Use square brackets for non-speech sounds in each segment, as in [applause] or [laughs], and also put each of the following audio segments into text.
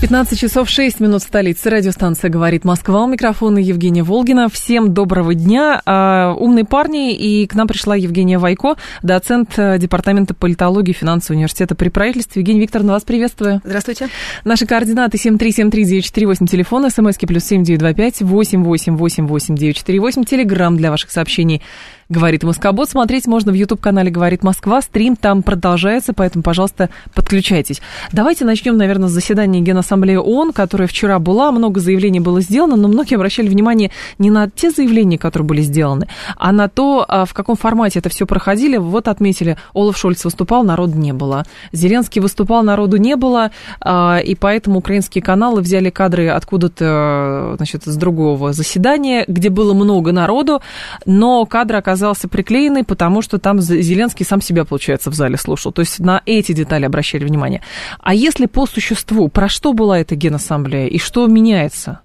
15 часов 6 минут в столице. Радиостанция «Говорит Москва». У микрофона Евгения Волгина. Всем доброго дня. А, умные парни. И к нам пришла Евгения Вайко, доцент э, Департамента политологии финансового университета при правительстве. Евгения Викторовна, вас приветствую. Здравствуйте. Наши координаты 7373948, телефон, смски плюс 7925 8888948, телеграмм для ваших сообщений «Говорит Москобот». Смотреть можно в YouTube-канале «Говорит Москва». Стрим там продолжается, поэтому, пожалуйста, подключайтесь. Давайте начнем, наверное, с заседания Генассамблеи ООН, которая вчера была. Много заявлений было сделано, но многие обращали внимание не на те заявления, которые были сделаны, а на то, а, в каком формате это все проходили. Вот отметили, Олаф Шольц выступал, народу не было. Зеленский выступал, народу не было, а, и поэтому украинские каналы взяли кадры откуда-то, значит, с другого заседания, где было много народу, но кадры оказались оказался приклеенный, потому что там Зеленский сам себя, получается, в зале слушал. То есть на эти детали обращали внимание. А если по существу, про что была эта генассамблея и что меняется?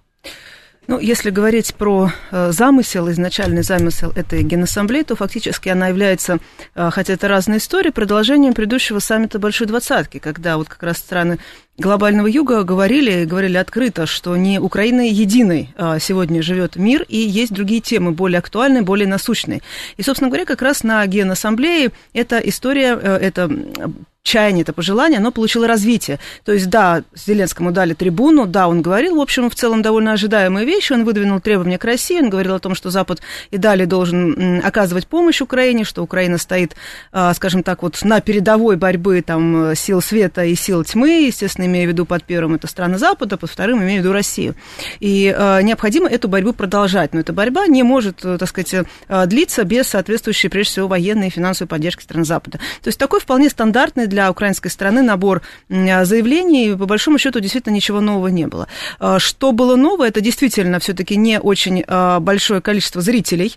Ну, если говорить про э, замысел, изначальный замысел этой генассамблеи, то фактически она является, э, хотя это разные истории, продолжением предыдущего саммита Большой Двадцатки, когда вот как раз страны глобального юга говорили, говорили открыто, что не Украина единой а, сегодня живет мир, и есть другие темы, более актуальные, более насущные. И, собственно говоря, как раз на Генассамблее эта история, э, это чаяние, это пожелание, оно получило развитие. То есть, да, Зеленскому дали трибуну, да, он говорил, в общем, в целом довольно ожидаемые вещи, он выдвинул требования к России, он говорил о том, что Запад и далее должен оказывать помощь Украине, что Украина стоит, а, скажем так, вот на передовой борьбы там сил света и сил тьмы, естественно, имея в виду под первым это страны Запада, под вторым имея в виду Россию. И э, необходимо эту борьбу продолжать. Но эта борьба не может, э, так сказать, э, длиться без соответствующей, прежде всего, военной и финансовой поддержки стран Запада. То есть такой вполне стандартный для украинской страны набор заявлений. По большому счету, действительно ничего нового не было. Что было новое, это действительно все-таки не очень большое количество зрителей,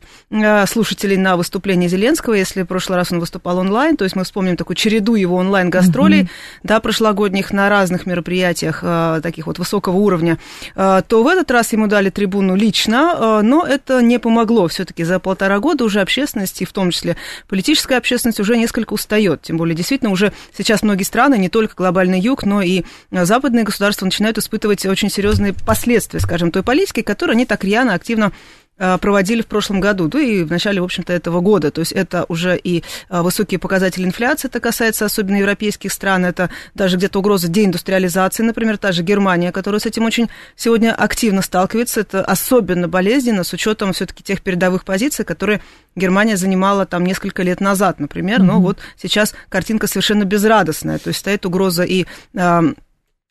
слушателей на выступление Зеленского. Если в прошлый раз он выступал онлайн, то есть мы вспомним такую череду его онлайн-гастролей, mm-hmm. да, прошлогодних на разных мероприятиях таких вот высокого уровня, то в этот раз ему дали трибуну лично, но это не помогло. Все-таки за полтора года уже общественность, и в том числе политическая общественность, уже несколько устает. Тем более, действительно, уже сейчас многие страны, не только глобальный юг, но и западные государства начинают испытывать очень серьезные последствия, скажем, той политики, которую они так рьяно, активно Э, проводили в прошлом году, да и в начале, в общем-то, этого года. То есть это уже и э, высокие показатели инфляции, это касается особенно европейских стран, это даже где-то угроза деиндустриализации, например, та же Германия, которая с этим очень сегодня активно сталкивается. Это особенно болезненно с учетом все-таки тех передовых позиций, которые Германия занимала там несколько лет назад, например. Mm-hmm. Но вот сейчас картинка совершенно безрадостная. То есть стоит угроза и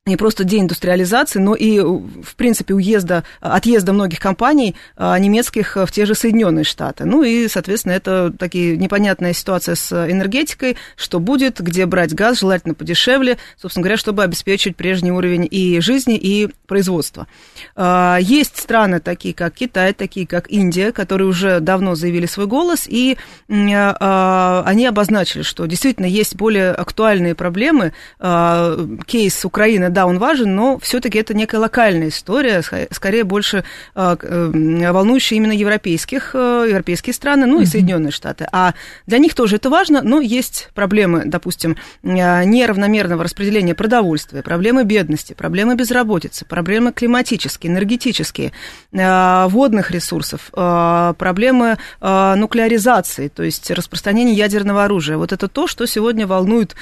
не просто деиндустриализации, но и, в принципе, уезда, отъезда многих компаний а, немецких в те же Соединенные Штаты. Ну и, соответственно, это такие непонятная ситуация с энергетикой, что будет, где брать газ, желательно подешевле, собственно говоря, чтобы обеспечить прежний уровень и жизни, и производства. А, есть страны, такие как Китай, такие как Индия, которые уже давно заявили свой голос, и а, они обозначили, что действительно есть более актуальные проблемы. Кейс Украины да, он важен, но все-таки это некая локальная история, скорее больше э, э, волнующая именно европейских, э, европейские страны, ну и Соединенные Штаты. А для них тоже это важно, но есть проблемы, допустим, неравномерного распределения продовольствия, проблемы бедности, проблемы безработицы, проблемы климатические, энергетические, водных ресурсов, проблемы нуклеаризации, то есть распространения ядерного оружия. Вот это то, что сегодня волнует,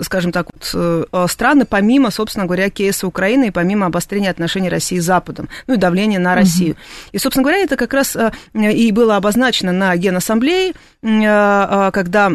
скажем так, страны помимо помимо, собственно говоря, кейса Украины и помимо обострения отношений России с Западом, ну и давления на Россию. Mm-hmm. И, собственно говоря, это как раз э, и было обозначено на Генассамблее, э, э, когда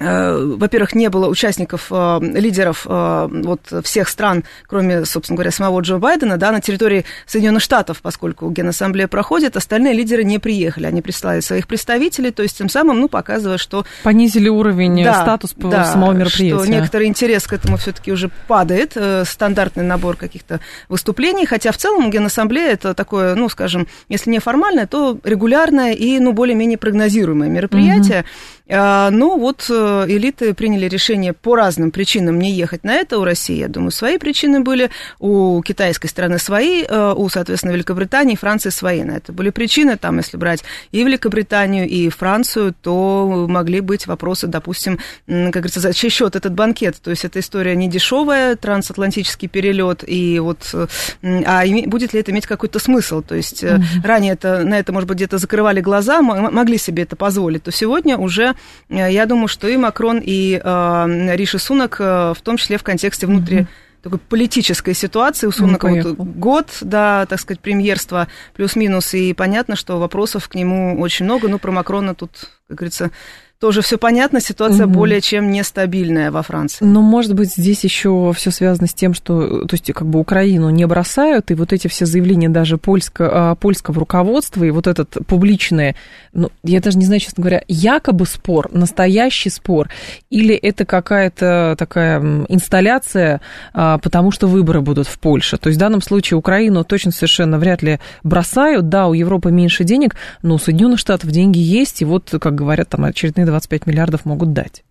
во-первых, не было участников, лидеров вот всех стран, кроме, собственно говоря, самого Джо Байдена, да, на территории Соединенных Штатов, поскольку Генассамблея проходит, остальные лидеры не приехали, они прислали своих представителей, то есть тем самым, ну, показывая, что... Понизили уровень, да, статус да, самого мероприятия. что некоторый интерес к этому все таки уже падает, стандартный набор каких-то выступлений, хотя в целом Генассамблея это такое, ну, скажем, если не формальное, то регулярное и, ну, более-менее прогнозируемое мероприятие. Угу. Ну, вот э, элиты приняли решение по разным причинам не ехать на это. У России, я думаю, свои причины были, у китайской стороны свои, э, у, соответственно, Великобритании и Франции свои на это были причины. Там, если брать и Великобританию, и Францию, то могли быть вопросы, допустим, как говорится, за чей счет этот банкет. То есть эта история не дешевая, трансатлантический перелет, и вот, а будет ли это иметь какой-то смысл? То есть mm-hmm. ранее это, на это, может быть, где-то закрывали глаза, могли себе это позволить, то сегодня уже Э, я думаю, что и Макрон, и э, Риши Сунок, э, в том числе в контексте внутри mm-hmm такой политической ситуации. У Сунака ну, вот год, да, так сказать, премьерства плюс-минус, и понятно, что вопросов к нему очень много. Ну, про Макрона тут, как говорится, тоже все понятно, ситуация угу. более чем нестабильная во Франции. Но, может быть, здесь еще все связано с тем, что, то есть, как бы Украину не бросают, и вот эти все заявления даже польско, а, польского руководства, и вот этот публичный, ну, я даже не знаю, честно говоря, якобы спор, настоящий спор, или это какая-то такая инсталляция, а, потому что выборы будут в Польше. То есть, в данном случае Украину точно совершенно вряд ли бросают. Да, у Европы меньше денег, но у Соединенных Штатов деньги есть, и вот, как говорят, там очередные 25 миллиардов могут дать.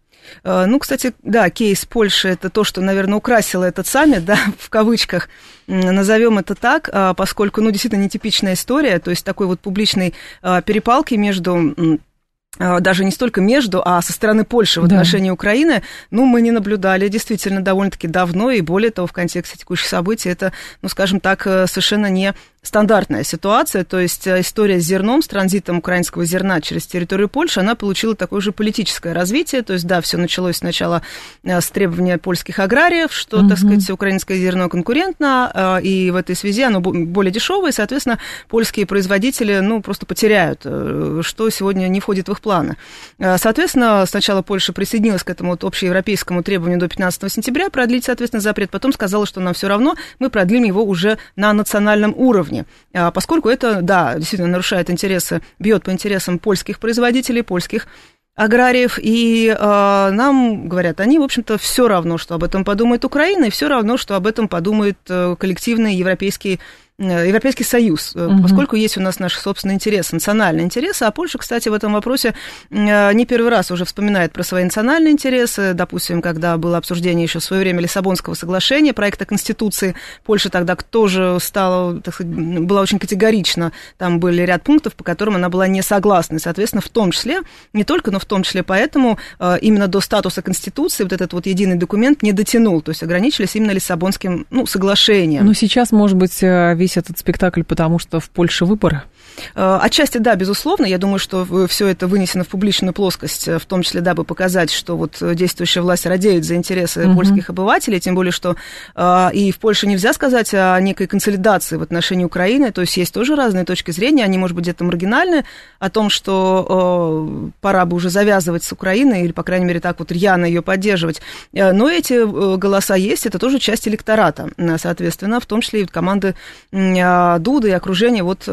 Э, ну, кстати, да, кейс Польши это то, что, наверное, украсило этот саммит, [laughs] да, в кавычках, назовем это так, а, поскольку, ну, действительно нетипичная история, то есть такой вот публичной а, перепалки между а, даже не столько между, а со стороны Польши в отношении да. Украины, ну, мы не наблюдали действительно довольно-таки давно, и более того, в контексте текущих событий это, ну, скажем так, э, совершенно не стандартная ситуация, то есть э, история с зерном, с транзитом украинского зерна через территорию Польши, она получила такое же политическое развитие, то есть, да, все началось сначала э, с требования польских аграриев, что, угу. так сказать, украинское зерно конкурентно, и в этой связи оно более дешевое, и, соответственно, польские производители, ну, просто потеряют, что сегодня не входит в их планы. Э, соответственно, сначала Польша присоединилась к этому вот общеевропейскому требованию до 15 сентября продлить, соответственно, запрет, потом сказала, что нам все равно, мы продлим его уже на национальном уровне, э, поскольку это, да, действительно нарушает интересы, бьет по интересам польских производителей, польских аграриев, и э, нам говорят, они, в общем-то, все равно, что об этом подумает Украина, и все равно, что об этом подумает э, коллективный европейский Э, Европейский Союз, угу. поскольку есть у нас наши собственные интересы, национальные интересы, а Польша, кстати, в этом вопросе э, не первый раз уже вспоминает про свои национальные интересы. Допустим, когда было обсуждение еще в свое время Лиссабонского соглашения, проекта Конституции, Польша тогда тоже стала, так сказать, была очень категорична. Там были ряд пунктов, по которым она была не согласна. И, соответственно, в том числе, не только, но в том числе поэтому именно до статуса Конституции вот этот вот единый документ не дотянул, то есть ограничились именно Лиссабонским ну, соглашением. Но сейчас, может быть, весь этот спектакль, потому что в Польше выборы? Э, отчасти, да, безусловно. Я думаю, что все это вынесено в публичную плоскость, э, в том числе, дабы показать, что вот действующая власть радеет за интересы угу. польских обывателей, тем более, что э, и в Польше нельзя сказать о некой консолидации в отношении Украины, то есть есть тоже разные точки зрения, они, может быть, где-то маргинальны, о том, что пора бы уже завязывать с Украиной, или, по крайней мере, так вот рьяно ее поддерживать. Но эти голоса есть, это тоже часть электората, соответственно, в том числе и команды Дуды и окружения вот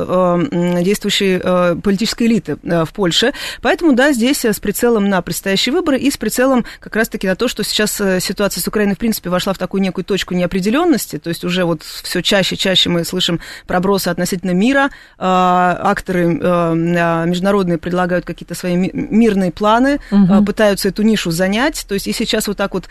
действующей э, политической элиты э, в Польше. Поэтому, да, здесь э, с прицелом на предстоящие выборы и с прицелом как раз-таки на то, что сейчас ситуация с Украиной, в принципе, вошла в такую некую точку неопределенности, то есть уже вот все чаще чаще мы слышим пробросы относительно мира, акторы международные предлагают какие-то свои мирные планы, угу. пытаются эту нишу занять, то есть и сейчас вот так вот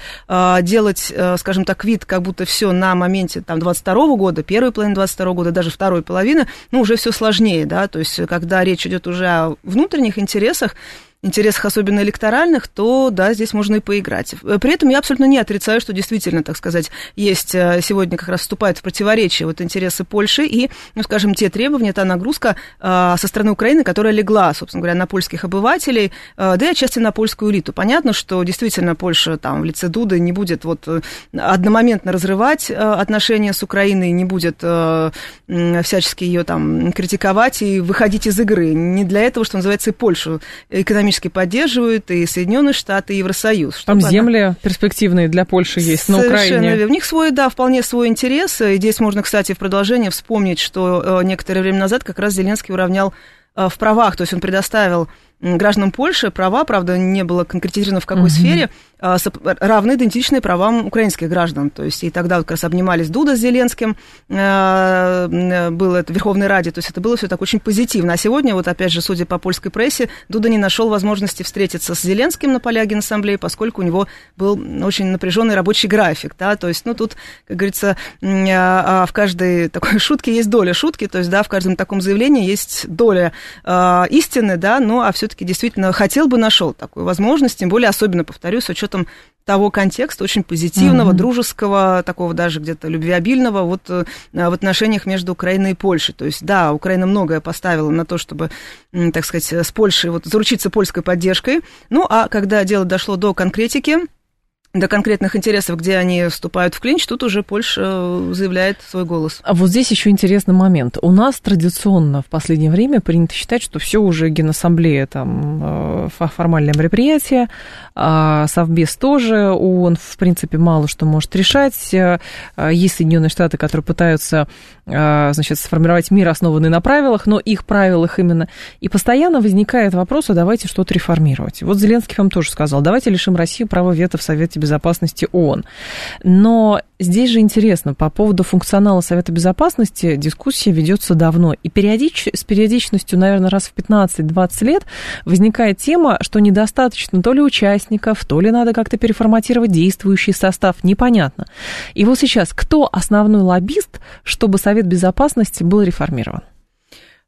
делать, скажем так, вид, как будто все на моменте там 22 года, первой половины 22 года, даже второй половины, ну, уже все сложнее, да, то есть когда речь идет уже о внутренних интересах, интересах, особенно электоральных, то да, здесь можно и поиграть. При этом я абсолютно не отрицаю, что действительно, так сказать, есть э, сегодня как раз вступают в противоречие вот интересы Польши и, ну, скажем, те требования, та нагрузка э, со стороны Украины, которая легла, собственно говоря, на польских обывателей, э, да и отчасти на польскую элиту. Понятно, что действительно Польша там в лице Дуды не будет вот одномоментно разрывать отношения с Украиной, не будет всячески ее там критиковать и выходить из игры. Не для этого, что называется, и Польшу экономически экономически поддерживают и Соединенные Штаты, и Евросоюз. Там земли она... перспективные для Польши есть Совершенно на Украине. Верно. У них свой, да, вполне свой интерес. И здесь можно, кстати, в продолжение вспомнить, что некоторое время назад как раз Зеленский уравнял в правах, то есть он предоставил гражданам Польши права, правда, не было конкретизировано в какой угу. сфере, а, равны идентичные правам украинских граждан. То есть и тогда вот как раз обнимались Дуда с Зеленским, а, было это в Верховной Раде, то есть это было все так очень позитивно. А сегодня, вот опять же, судя по польской прессе, Дуда не нашел возможности встретиться с Зеленским на поле Генассамблеи, поскольку у него был очень напряженный рабочий график, да, то есть, ну, тут, как говорится, а, в каждой такой [laughs] шутке есть доля шутки, то есть, да, в каждом таком заявлении есть доля истины, да, ну, а все-таки действительно хотел бы нашел такую возможность, тем более, особенно, повторюсь, с учетом того контекста очень позитивного, mm-hmm. дружеского, такого даже где-то любвеобильного вот э, в отношениях между Украиной и Польшей. То есть, да, Украина многое поставила на то, чтобы, так сказать, с Польшей вот заручиться польской поддержкой. Ну, а когда дело дошло до конкретики, до конкретных интересов, где они вступают в клинч, тут уже Польша э, заявляет свой голос. А вот здесь еще интересный момент. У нас традиционно в последнее время принято считать, что все уже Генассамблея, там, э, формальное мероприятие, а Совбез тоже, ООН, в принципе, мало что может решать. Э, есть Соединенные Штаты, которые пытаются, значит, сформировать мир, основанный на правилах, но их правилах именно. И постоянно возникает вопрос, а давайте что-то реформировать. Вот Зеленский вам тоже сказал, давайте лишим Россию права вето в Совете Безопасности ООН. Но здесь же интересно, по поводу функционала Совета Безопасности дискуссия ведется давно. И периодич, с периодичностью, наверное, раз в 15-20 лет возникает тема, что недостаточно то ли участников, то ли надо как-то переформатировать действующий состав, непонятно. И вот сейчас, кто основной лоббист, чтобы Совет Безопасности был реформирован?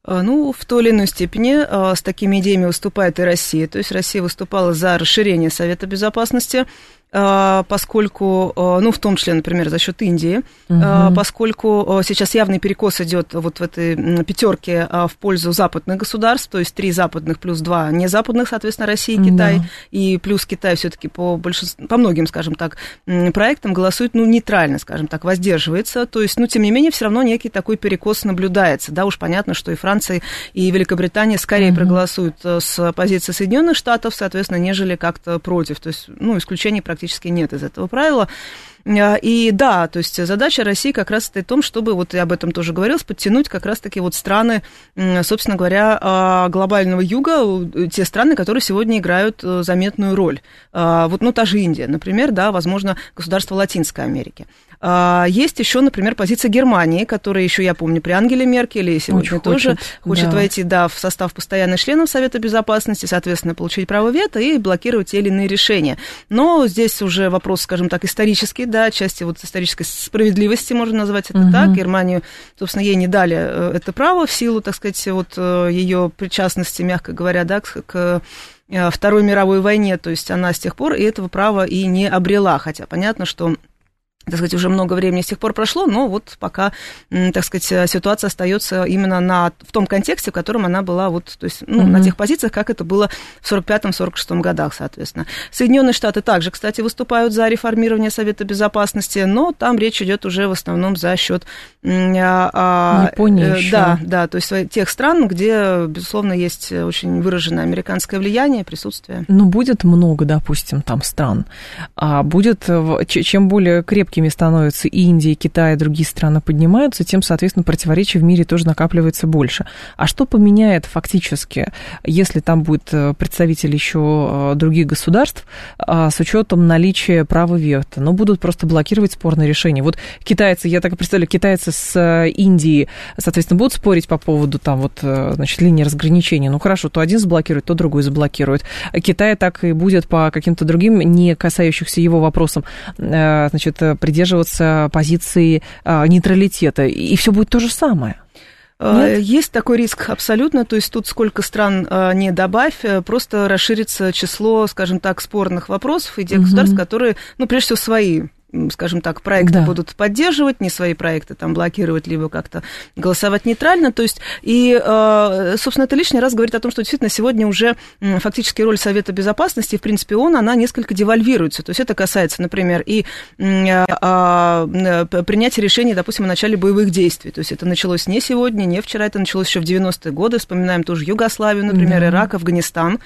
А, ну, в той или иной степени а, с такими идеями выступает и Россия. То есть Россия выступала за расширение Совета Безопасности поскольку, а, ну, в том числе, например, за счет Индии, угу. поскольку сейчас явный перекос идет вот в этой пятерке в пользу западных государств, то есть три западных плюс два незападных, соответственно, Россия и Китай, да. и плюс Китай все-таки по большинству, по многим, скажем так, проектам голосует, ну, нейтрально, скажем так, воздерживается, то есть, ну, тем не менее, все равно некий такой перекос наблюдается, да, уж понятно, что и Франция, и Великобритания скорее угу. проголосуют с позиции Соединенных Штатов, соответственно, нежели как-то против, то есть, ну, исключений практически практически нет из этого правила. А, и да, то есть задача России как раз в том, чтобы, вот я об этом тоже говорилось, подтянуть как раз-таки вот страны, собственно говоря, а, глобального юга, те страны, которые сегодня играют э, заметную роль. Вот, ну, та же Индия, например, да, возможно, государство Латинской Америки. Есть еще, например, позиция Германии, которая еще, я помню, при Ангеле Меркеле сегодня Очень тоже хочет, хочет да. войти да, в состав постоянных членов Совета Безопасности, соответственно, получить право вето и блокировать те или иные решения. Но здесь уже вопрос, скажем так, исторический, да, части вот исторической справедливости, можно назвать это угу. так. Германию, собственно, ей не дали э, это право в силу, так сказать, вот э, ее причастности, мягко говоря, да, к, э, Второй мировой войне, то есть она с тех пор и этого права и не обрела, хотя понятно, что так сказать, уже много времени с тех пор прошло, но вот пока, так сказать, ситуация остается именно на, в том контексте, в котором она была вот, то есть, ну, mm-hmm. на тех позициях, как это было в 45-46 годах, соответственно. Соединенные Штаты также, кстати, выступают за реформирование Совета Безопасности, но там речь идет уже в основном за счет а, Японии э, еще. Да, да, то есть тех стран, где, безусловно, есть очень выраженное американское влияние, присутствие. Ну, будет много, допустим, там стран. А будет, чем более крепкий крепкими становятся и Индия, и Китай, и другие страны поднимаются, тем, соответственно, противоречий в мире тоже накапливается больше. А что поменяет фактически, если там будет э, представитель еще э, других государств а, с учетом наличия права вето? Ну, будут просто блокировать спорные решения. Вот китайцы, я так и представляю, китайцы с э, Индией, соответственно, будут спорить по поводу там вот, значит, линии разграничения. Ну, хорошо, то один заблокирует, то другой заблокирует. Китай так и будет по каким-то другим, не касающихся его вопросам, значит, придерживаться позиции а, нейтралитета, и все будет то же самое. А, Нет? Есть такой риск абсолютно, то есть тут сколько стран а, не добавь, э, просто расширится число, скажем так, спорных вопросов и тех угу. государств, которые, ну, прежде всего, свои скажем так, проекты да. будут поддерживать, не свои проекты там блокировать, либо как-то голосовать нейтрально. То есть, и, э, собственно, это лишний раз говорит о том, что действительно сегодня уже фактически роль Совета Безопасности, в принципе, он, она несколько девальвируется. То есть это касается, например, и э, а, принятия решений, допустим, о начале боевых действий. То есть это началось не сегодня, не вчера, это началось еще в 90-е годы. Вспоминаем тоже Югославию, например, да. Ирак, Афганистан.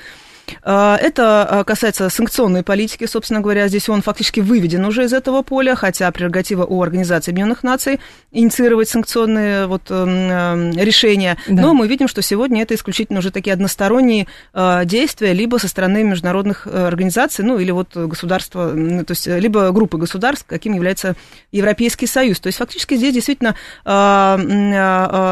Это касается санкционной политики, собственно говоря, здесь он фактически выведен уже из этого поля, хотя прерогатива у Организации Объединенных Наций инициировать санкционные вот, эм, решения. Да. Но мы видим, что сегодня это исключительно уже такие односторонние действия либо со стороны международных организаций, ну или вот государства, то есть либо группы государств, каким является Европейский Союз. То есть фактически здесь действительно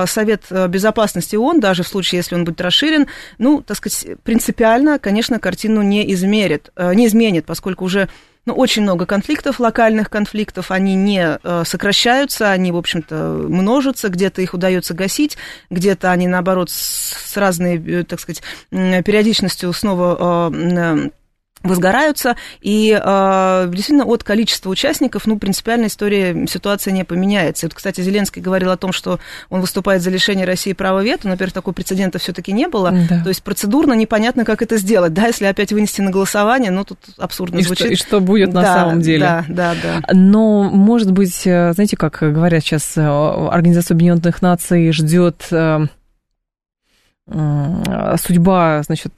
Совет Безопасности ООН, даже в случае, если он будет расширен, ну, так сказать, принципиально, конечно, картину не измерит, э, не изменит, поскольку уже ну, очень много конфликтов, локальных конфликтов, они не э, сокращаются, они, в общем-то, множатся, где-то их удается гасить, где-то они, наоборот, с разной, э, так сказать, периодичностью снова возгораются, и э, действительно от количества участников, ну, принципиальная история, ситуация не поменяется. И вот, кстати, Зеленский говорил о том, что он выступает за лишение России права вето, но, во-первых, такого прецедента все-таки не было, да. то есть процедурно непонятно, как это сделать, да, если опять вынести на голосование, ну, тут абсурдно и звучит. Что, и что будет да, на самом деле. Да, да, да. Но, может быть, э, знаете, как говорят сейчас, э, Организация Объединенных Наций ждет э, судьба, значит,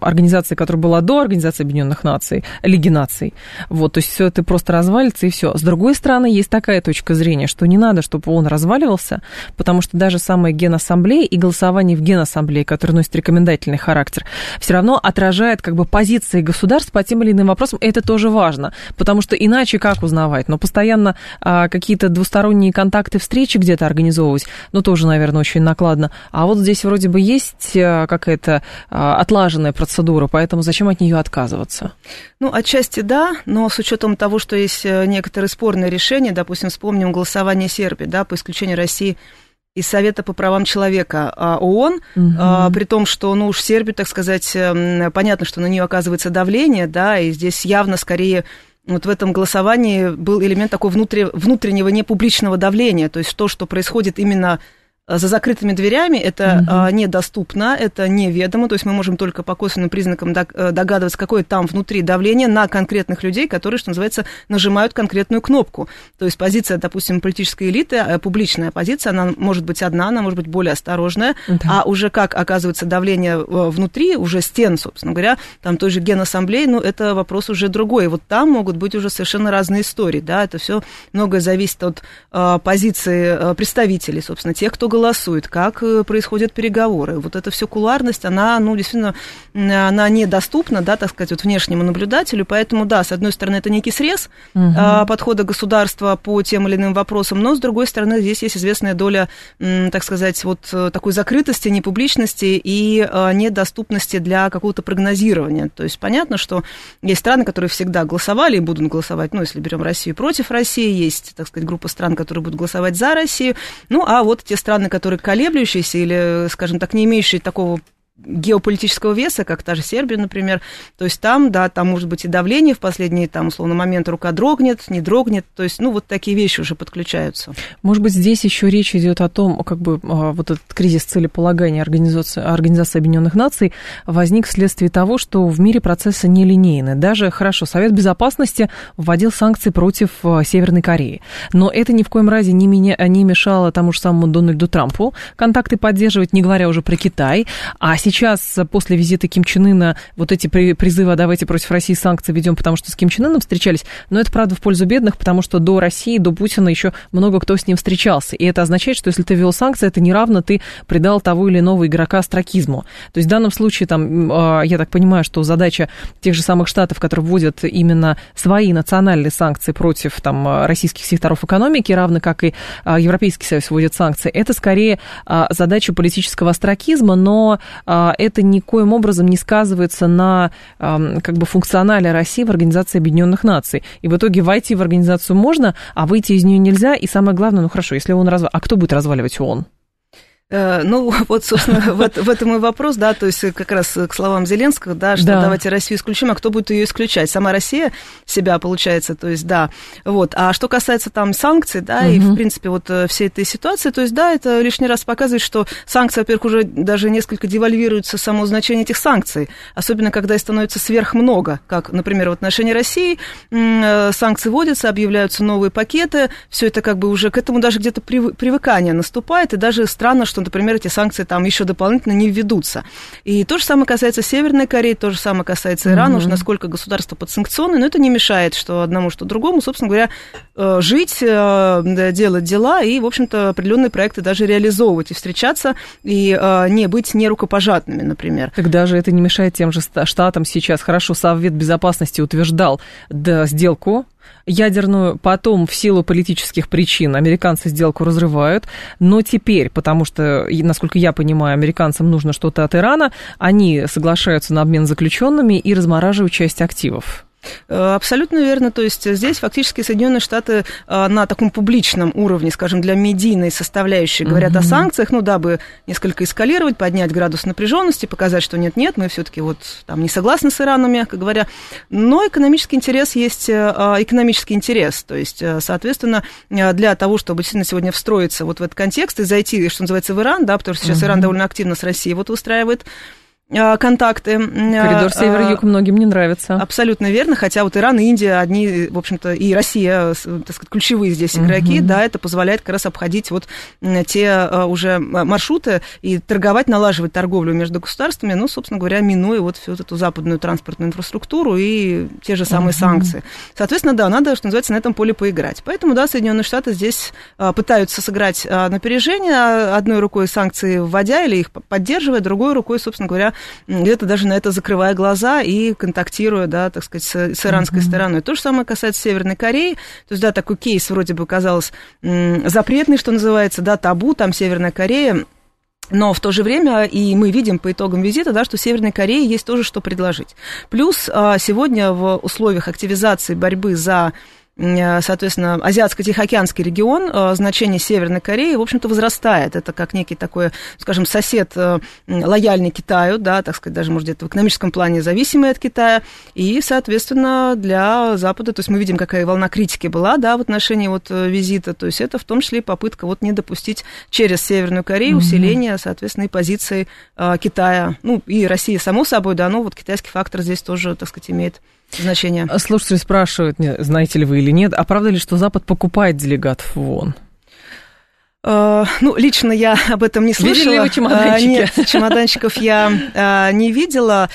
организации, которая была до Организации Объединенных Наций, Лиги Наций. Вот, то есть все это просто развалится и все. С другой стороны, есть такая точка зрения, что не надо, чтобы он разваливался, потому что даже самая Генассамблея и голосование в Генассамблее, которое носит рекомендательный характер, все равно отражает как бы позиции государств по тем или иным вопросам. И это тоже важно, потому что иначе как узнавать? Но постоянно а, какие-то двусторонние контакты, встречи где-то организовывать, ну, тоже, наверное, очень накладно. А вот здесь вроде бы есть а, какая-то а, отлаженная процедура, поэтому зачем от нее отказываться? Ну, отчасти да, но с учетом того, что есть э, некоторые спорные решения, допустим, вспомним голосование Сербии, да, по исключению России из Совета по правам человека а, ООН, угу. а, при том, что, ну уж Сербию, так сказать, эм, понятно, что на нее оказывается давление, да, и здесь явно скорее вот в этом голосовании был элемент такого внутреннего непубличного давления, то есть то, что происходит именно за закрытыми дверями это угу. недоступно, это неведомо, то есть мы можем только по косвенным признакам э, догадываться, какое там внутри давление на конкретных людей, которые, что называется, нажимают конкретную кнопку. То есть позиция, допустим, политической элиты, публичная позиция, она может быть одна, она может быть более осторожная, да. а уже как оказывается давление внутри, уже стен, собственно говоря, там той же генассамблеи, ну, это вопрос уже другой. Вот там могут быть уже совершенно разные истории, да, это все многое зависит от э, позиции представителей, собственно, тех, кто голосует, как э, происходят переговоры. Вот эта все куларность, она, ну, действительно, она недоступна, да, так сказать, вот внешнему наблюдателю, поэтому, да, с одной стороны, это некий срез угу. подхода государства по тем или иным вопросам, но, с другой стороны, здесь есть известная доля, так сказать, вот э, такой закрытости, непубличности и а, недоступности для какого-то прогнозирования. То есть понятно, что есть страны, которые всегда голосовали и будут голосовать, ну, если берем Россию против России, есть, так сказать, группа стран, которые будут голосовать за Россию, ну, а вот те страны, страны, которые колеблющиеся или, скажем так, не имеющие такого геополитического веса, как та же Сербия, например. То есть там, да, там может быть и давление в последний, там, условно, момент рука дрогнет, не дрогнет. То есть, ну, вот такие вещи уже подключаются. Может быть, здесь еще речь идет о том, как бы а, вот этот кризис целеполагания Организации, Организации Объединенных Наций возник вследствие того, что в мире процессы нелинейны. Даже, хорошо, Совет Безопасности вводил санкции против а, Северной Кореи. Но это ни в коем разе не, меня, не мешало тому же самому Дональду Трампу контакты поддерживать, не говоря уже про Китай. А сейчас, после визита Ким Чен Ына, вот эти призывы, «А давайте против России санкции ведем, потому что с Ким Чен Ыном встречались, но это, правда, в пользу бедных, потому что до России, до Путина еще много кто с ним встречался. И это означает, что если ты ввел санкции, это неравно ты придал того или иного игрока астракизму. То есть в данном случае, там, а, я так понимаю, что задача тех же самых штатов, которые вводят именно свои национальные санкции против там, российских секторов экономики, равно как и а, Европейский Союз вводит санкции, это скорее задача политического астракизма, но а, это никоим образом не сказывается на как бы функционале России в Организации Объединенных Наций. И в итоге войти в организацию можно, а выйти из нее нельзя. И самое главное, ну хорошо, если он разваливает, а кто будет разваливать ООН? Э, ну, [laughs] вот, собственно, в, в этом и вопрос, да, то есть как раз к словам Зеленского, да, что да. давайте Россию исключим, а кто будет ее исключать? Сама Россия себя, получается, то есть, да. Вот. А что касается там санкций, да, угу. и, в принципе, вот э, всей этой ситуации, то есть, да, это лишний раз показывает, что санкции, во-первых, уже даже несколько девальвируются само значение этих санкций, особенно когда их становится сверхмного, как, например, в отношении России э, санкции вводятся, объявляются новые пакеты, все это как бы уже к этому даже где-то привыкание наступает, и даже странно, что, например, эти санкции там еще дополнительно не введутся. И то же самое касается Северной Кореи, то же самое касается Ирана, mm-hmm. уж насколько государство подсанкционное, но это не мешает, что одному, что другому, собственно говоря, э, жить, э, делать дела и, в общем-то, определенные проекты даже реализовывать и встречаться, и э, не быть нерукопожатными, например. Тогда же это не мешает тем же штатам сейчас. Хорошо, Совет Безопасности утверждал да, сделку ядерную, потом в силу политических причин американцы сделку разрывают, но теперь, потому что, насколько я понимаю, американцам нужно что-то от Ирана, они соглашаются на обмен заключенными и размораживают часть активов. Э, абсолютно верно. То есть здесь фактически Соединенные Штаты э, на таком публичном уровне, скажем, для медийной составляющей говорят mm-hmm. о санкциях, ну, дабы несколько эскалировать, поднять градус напряженности, показать, что нет-нет, мы все-таки вот там не согласны с Ираном, мягко говоря. Но экономический интерес есть э, экономический интерес. То есть, соответственно, для того, чтобы действительно сегодня встроиться вот в этот контекст и зайти, что называется, в Иран, да, потому что сейчас mm-hmm. Иран довольно активно с Россией вот выстраивает а, контакты. Коридор а, север-юг многим не нравится. Абсолютно верно, хотя вот Иран и Индия одни, в общем-то, и Россия, так сказать, ключевые здесь игроки, угу. да, это позволяет как раз обходить вот те уже маршруты и торговать, налаживать торговлю между государствами, ну, собственно говоря, минуя вот всю эту западную транспортную инфраструктуру и те же самые угу. санкции. Соответственно, да, надо, что называется, на этом поле поиграть. Поэтому, да, Соединенные Штаты здесь пытаются сыграть на опережение, одной рукой санкции вводя или их поддерживая, другой рукой, собственно говоря, где-то даже на это закрывая глаза и контактируя, да, так сказать, с, с иранской mm-hmm. стороной. То же самое касается Северной Кореи. То есть, да, такой кейс вроде бы казалось запретный, что называется, да, табу, там Северная Корея. Но в то же время и мы видим по итогам визита, да, что Северной Корее есть тоже что предложить. Плюс а, сегодня в условиях активизации борьбы за соответственно, Азиатско-Тихоокеанский регион, э, значение Северной Кореи, в общем-то, возрастает. Это как некий такой, скажем, сосед э, лояльный Китаю, да, так сказать, даже, может, где-то в экономическом плане зависимый от Китая. И, соответственно, для Запада, то есть мы видим, какая волна критики была, да, в отношении вот визита. То есть это в том числе и попытка вот не допустить через Северную Корею усиления, соответственно, и позиции Китая. Ну, и России, само собой, да, но вот китайский фактор здесь тоже, так сказать, имеет значение. Слушатели спрашивают, знаете ли вы или нет, а правда ли, что Запад покупает делегатов в ООН? Uh, ну, лично я [laughs] об этом не слышала. Видели ли вы чемоданчики? Uh, нет, чемоданчиков я uh, не видела.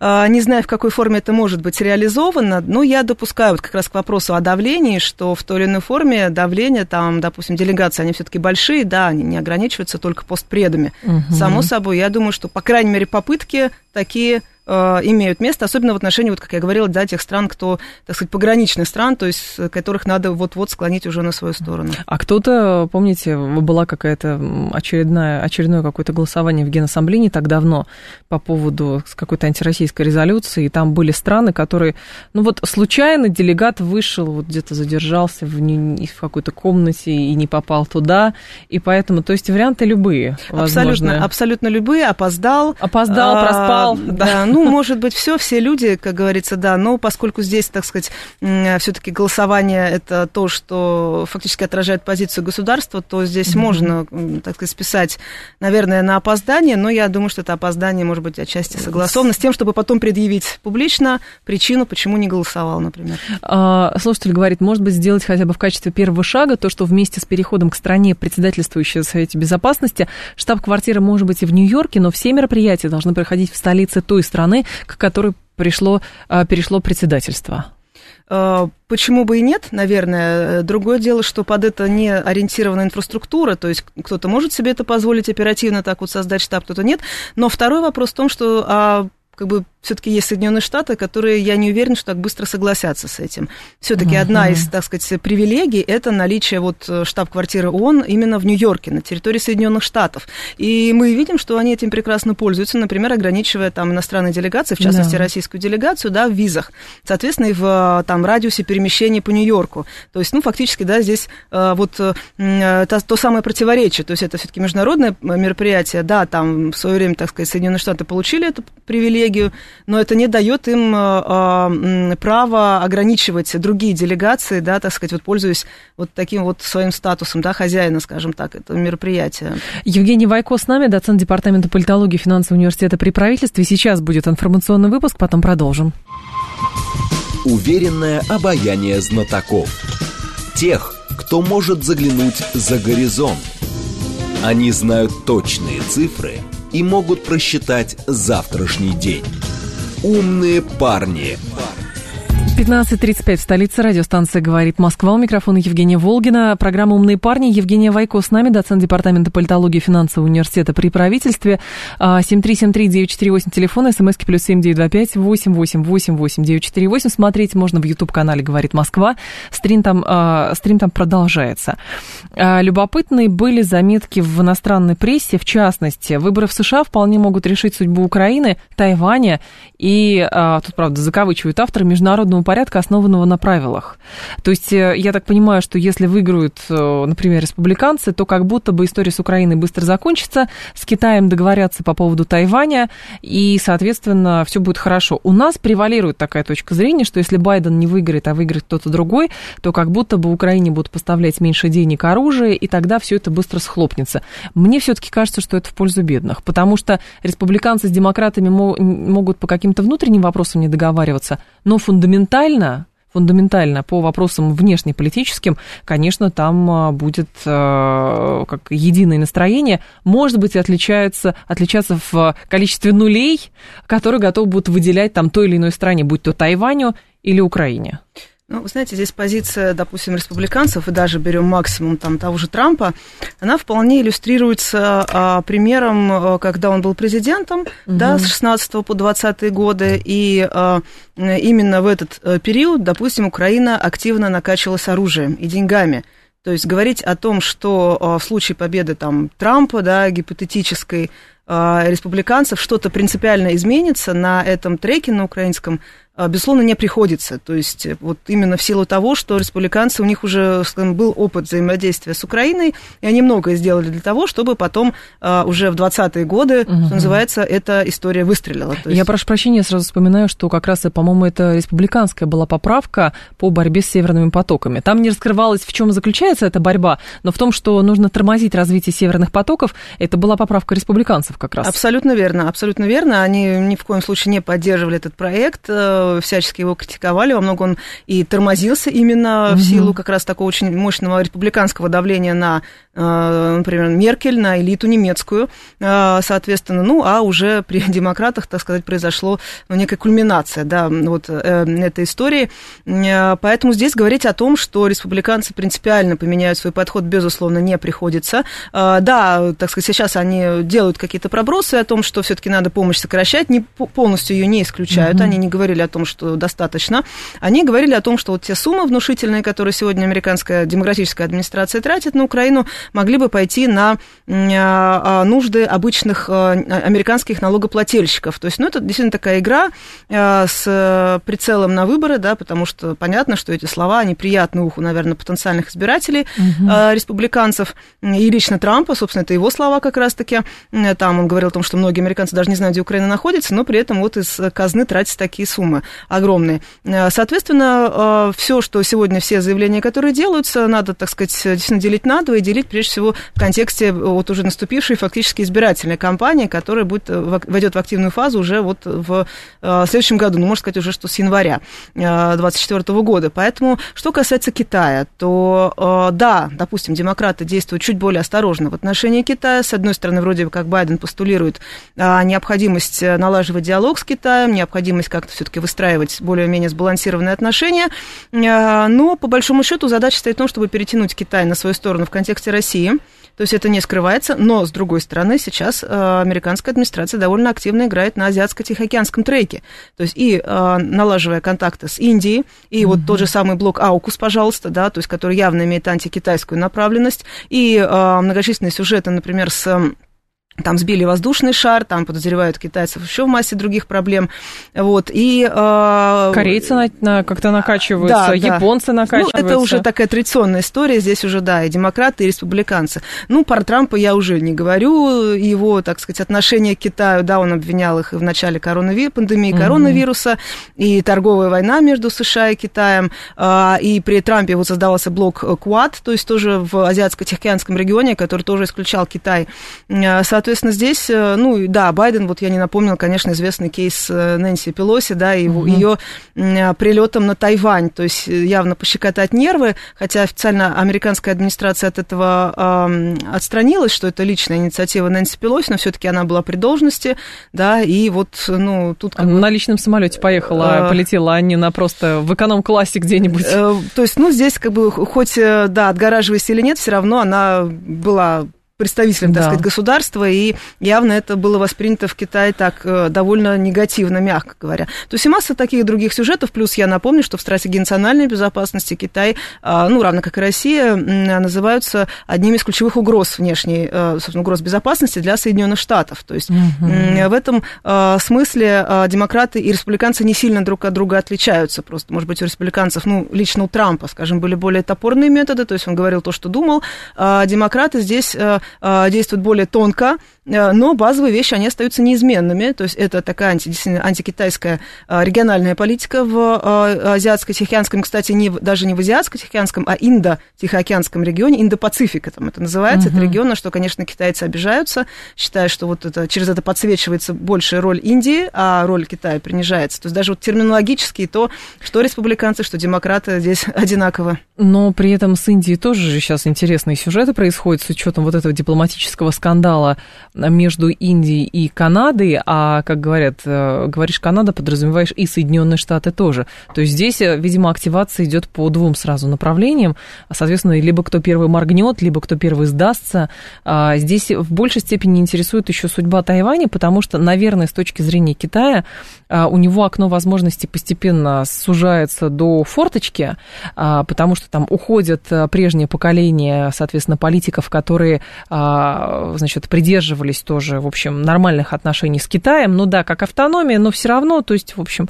Не знаю, в какой форме это может быть реализовано, но я допускаю вот как раз к вопросу о давлении, что в той или иной форме давление, там, допустим, делегации, они все-таки большие, да, они не ограничиваются только постпредами. Угу. Само собой, я думаю, что, по крайней мере, попытки такие Э, имеют место, особенно в отношении, вот как я говорила, да, тех стран, кто, так сказать, пограничных стран, то есть которых надо вот-вот склонить уже на свою сторону. А кто-то, помните, была какая-то очередная, очередное какое-то голосование в Генассамблее не так давно по поводу какой-то антироссийской резолюции, и там были страны, которые, ну вот случайно делегат вышел, вот где-то задержался в, не, в какой-то комнате и не попал туда, и поэтому, то есть варианты любые, Абсолютно, абсолютно любые, опоздал. Опоздал, а, проспал. Да, ну, [laughs] ну, может быть, все, все люди, как говорится, да, но поскольку здесь, так сказать, все-таки голосование это то, что фактически отражает позицию государства, то здесь mm-hmm. можно, так сказать, списать, наверное, на опоздание, но я думаю, что это опоздание может быть отчасти согласовано с тем, чтобы потом предъявить публично причину, почему не голосовал, например. А, слушатель говорит, может быть, сделать хотя бы в качестве первого шага то, что вместе с переходом к стране, председательствующей в Совете Безопасности, штаб-квартира может быть и в Нью-Йорке, но все мероприятия должны проходить в столице той страны, страны, к которой пришло, а, перешло председательство? А, почему бы и нет, наверное. Другое дело, что под это не ориентирована инфраструктура, то есть кто-то может себе это позволить оперативно так вот создать штаб, кто-то нет. Но второй вопрос в том, что а, как бы все-таки есть Соединенные Штаты, которые, я не уверен, что так быстро согласятся с этим. Все-таки uh-huh. одна из, так сказать, привилегий это наличие вот э, штаб-квартиры ООН именно в Нью-Йорке, на территории Соединенных Штатов. И мы видим, что они этим прекрасно пользуются, например, ограничивая там иностранные делегации, в частности, да. российскую делегацию, да, в визах. Соответственно, и в там радиусе перемещения по Нью-Йорку. То есть, ну, фактически, да, здесь э, вот э, то, то самое противоречие. То есть, это все-таки международное мероприятие, да, там в свое время, так сказать, Соединенные Штаты получили эту привилегию, но это не дает им э, права ограничивать другие делегации, да, так сказать, вот пользуясь вот таким вот своим статусом, да, хозяина, скажем так, этого мероприятия. Евгений Вайко с нами, доцент Департамента политологии финансового университета при правительстве. Сейчас будет информационный выпуск, потом продолжим. Уверенное обаяние знатоков. Тех, кто может заглянуть за горизонт Они знают точные цифры и могут просчитать завтрашний день. Умные парни. 15.35 в столице радиостанция «Говорит Москва». У микрофона Евгения Волгина. Программа «Умные парни». Евгения Вайко с нами, доцент Департамента политологии и финансового университета при правительстве. 7373948, а, телефон, смски плюс 7925 8888948. Смотреть можно в YouTube-канале «Говорит Москва». Стрим там, а, стрим там продолжается. А, любопытные были заметки в иностранной прессе, в частности, выборы в США вполне могут решить судьбу Украины, Тайваня и, тут, правда, закавычивают автор, международного порядка, основанного на правилах. То есть э, я так понимаю, что если выиграют, э, например, республиканцы, то как будто бы история с Украиной быстро закончится, с Китаем договорятся по поводу Тайваня, и, соответственно, все будет хорошо. У нас превалирует такая точка зрения, что если Байден не выиграет, а выиграет кто-то другой, то как будто бы Украине будут поставлять меньше денег, оружия, и тогда все это быстро схлопнется. Мне все-таки кажется, что это в пользу бедных, потому что республиканцы с демократами могут по каким-то внутренним вопросам не договариваться, но фундаментально фундаментально, по вопросам внешнеполитическим, конечно, там а, будет э, как единое настроение, может быть, отличается, отличаться в количестве нулей, которые готовы будут выделять там той или иной стране, будь то Тайваню или Украине. Ну, вы знаете, здесь позиция, допустим, республиканцев, и даже берем максимум там того же Трампа, она вполне иллюстрируется а, примером, а, когда он был президентом, угу. да, с 16 по 20 годы, и а, именно в этот а, период, допустим, Украина активно накачивалась оружием и деньгами. То есть говорить о том, что а, в случае победы там Трампа, да, гипотетической, а, республиканцев что-то принципиально изменится на этом треке на украинском, безусловно, не приходится. То есть э, вот именно в силу того, что республиканцы, у них уже скажем, был опыт взаимодействия с Украиной, и они многое сделали для того, чтобы потом а, уже в 20-е годы, угу. что называется, эта история выстрелила. есть... Я прошу прощения, сразу вспоминаю, что как раз, по-моему, это республиканская была поправка по борьбе с северными потоками. Там не раскрывалось, в чем заключается эта борьба, но в том, что нужно тормозить развитие северных потоков, это была поправка республиканцев как раз. Абсолютно верно, абсолютно верно. Они ни в коем случае не поддерживали этот проект э, всячески его критиковали, во многом он и тормозился именно угу. в силу как раз такого очень мощного республиканского давления на, э, например, Меркель, на элиту немецкую, э, соответственно, ну, а уже при [laughs] демократах, так сказать, произошло ну, некая кульминация, да, вот э, этой истории. Поэтому здесь говорить о том, что республиканцы принципиально поменяют свой подход, безусловно, не приходится. Да, так сказать, сейчас они делают какие-то пробросы о том, что все-таки надо помощь сокращать, не полностью ее не исключают, угу. они не говорили о том, что достаточно, они говорили о том, что вот те суммы внушительные, которые сегодня американская демократическая администрация тратит на Украину, могли бы пойти на а, а, нужды обычных а, американских налогоплательщиков. То есть, ну, это действительно такая игра с прицелом на выборы, да, потому что понятно, что эти слова, они приятны уху, наверное, потенциальных избирателей угу. республиканцев и лично Трампа, собственно, это его слова как раз-таки. Там он говорил о том, что многие американцы даже не знают, где Украина находится, но при этом вот из казны тратятся такие суммы огромные. Э, соответственно, э, все, что сегодня, все заявления, которые делаются, надо, так сказать, действительно делить на два и делить, прежде всего, в контексте вот уже наступившей фактически избирательной кампании, которая будет, э, войдет в активную фазу уже вот в следующем году, ну, можно сказать, уже что с января 2024 года. Поэтому, что касается Китая, то, да, допустим, демократы действуют чуть более осторожно в отношении Китая. С одной стороны, вроде бы как Байден постулирует необходимость налаживать диалог с Китаем, необходимость как-то все-таки выстраивать более-менее сбалансированные отношения. А, но, по большому счету, задача стоит в том, чтобы перетянуть Китай на свою сторону в контексте России. То есть это не скрывается, но, с другой стороны, сейчас а, американская администрация довольно активно играет на азиатско-тихоокеанском треке. То есть и а, налаживая контакты с Индией, и mm-hmm. вот тот же самый блок АУКУС, пожалуйста, да, то есть который явно имеет антикитайскую направленность, и многочисленные сюжеты, например, с там сбили воздушный шар, там подозревают китайцев еще в массе других проблем. Вот, и, э, Корейцы на, на, как-то накачиваются, да, японцы да. накачиваются. Ну, это уже такая традиционная история, здесь уже, да, и демократы, и республиканцы. Ну, про Трампа я уже не говорю, его, так сказать, отношение к Китаю, да, он обвинял их в начале коронавируса, пандемии коронавируса, и торговая война между США и Китаем, э, и при Трампе вот создавался блок Квад, то есть тоже в Азиатско-Тихоокеанском регионе, который тоже исключал Китай. Соответственно, соответственно, здесь, ну, да, Байден, вот я не напомнил, конечно, известный кейс Нэнси Пелоси, да, и угу. ее прилетом на Тайвань, то есть явно пощекотать нервы, хотя официально американская администрация от этого э, отстранилась, что это личная инициатива Нэнси Пелоси, но все-таки она была при должности, да, и вот, ну, тут... Как на личном самолете поехала, э, полетела, а не на просто в эконом-классе где-нибудь. Э, то есть, ну, здесь как бы, хоть, э, да, отгораживаясь или нет, все равно она была представителем, да. так сказать, государства, и явно это было воспринято в Китае так э, довольно негативно, мягко говоря. То есть и масса таких других сюжетов, плюс я напомню, что в стратегии национальной безопасности Китай, а, ну, равно как и Россия, называются одними из ключевых угроз внешней, э, собственно, угроз безопасности для Соединенных Штатов. То есть угу. в этом э, смысле демократы и республиканцы не сильно друг от друга отличаются. Просто, может быть, у республиканцев, ну, лично у Трампа, скажем, были более топорные методы, то есть он говорил то, что думал, а демократы здесь Э, действуют более тонко, но базовые вещи, они остаются неизменными. То есть это такая анти, антикитайская э, региональная политика в э, азиатско-тихоокеанском, кстати, не, даже не в азиатско-тихоокеанском, а индо-тихоокеанском регионе, Индо-Пацифика там это называется. Uh-huh. Это регион, на что, конечно, китайцы обижаются, считая, что вот это, через это подсвечивается большая роль Индии, а роль Китая принижается. То есть даже вот терминологически то, что республиканцы, что демократы здесь [laughs] одинаково. Но при этом с Индией тоже же сейчас интересные сюжеты происходят с учетом вот этого дипломатического скандала между Индией и Канадой, а, как говорят, э, говоришь Канада, подразумеваешь и Соединенные Штаты тоже. То есть здесь, э, видимо, активация идет по двум сразу направлениям. Соответственно, либо кто первый моргнет, либо кто первый сдастся. А, здесь в большей степени интересует еще судьба Тайваня, потому что, наверное, с точки зрения Китая, а, у него окно возможностей постепенно сужается до форточки, а, потому что там уходят э, прежнее поколение, соответственно, политиков, которые, значит, придерживаются придерживались тоже, в общем, нормальных отношений с Китаем. Ну да, как автономия, но все равно, то есть, в общем,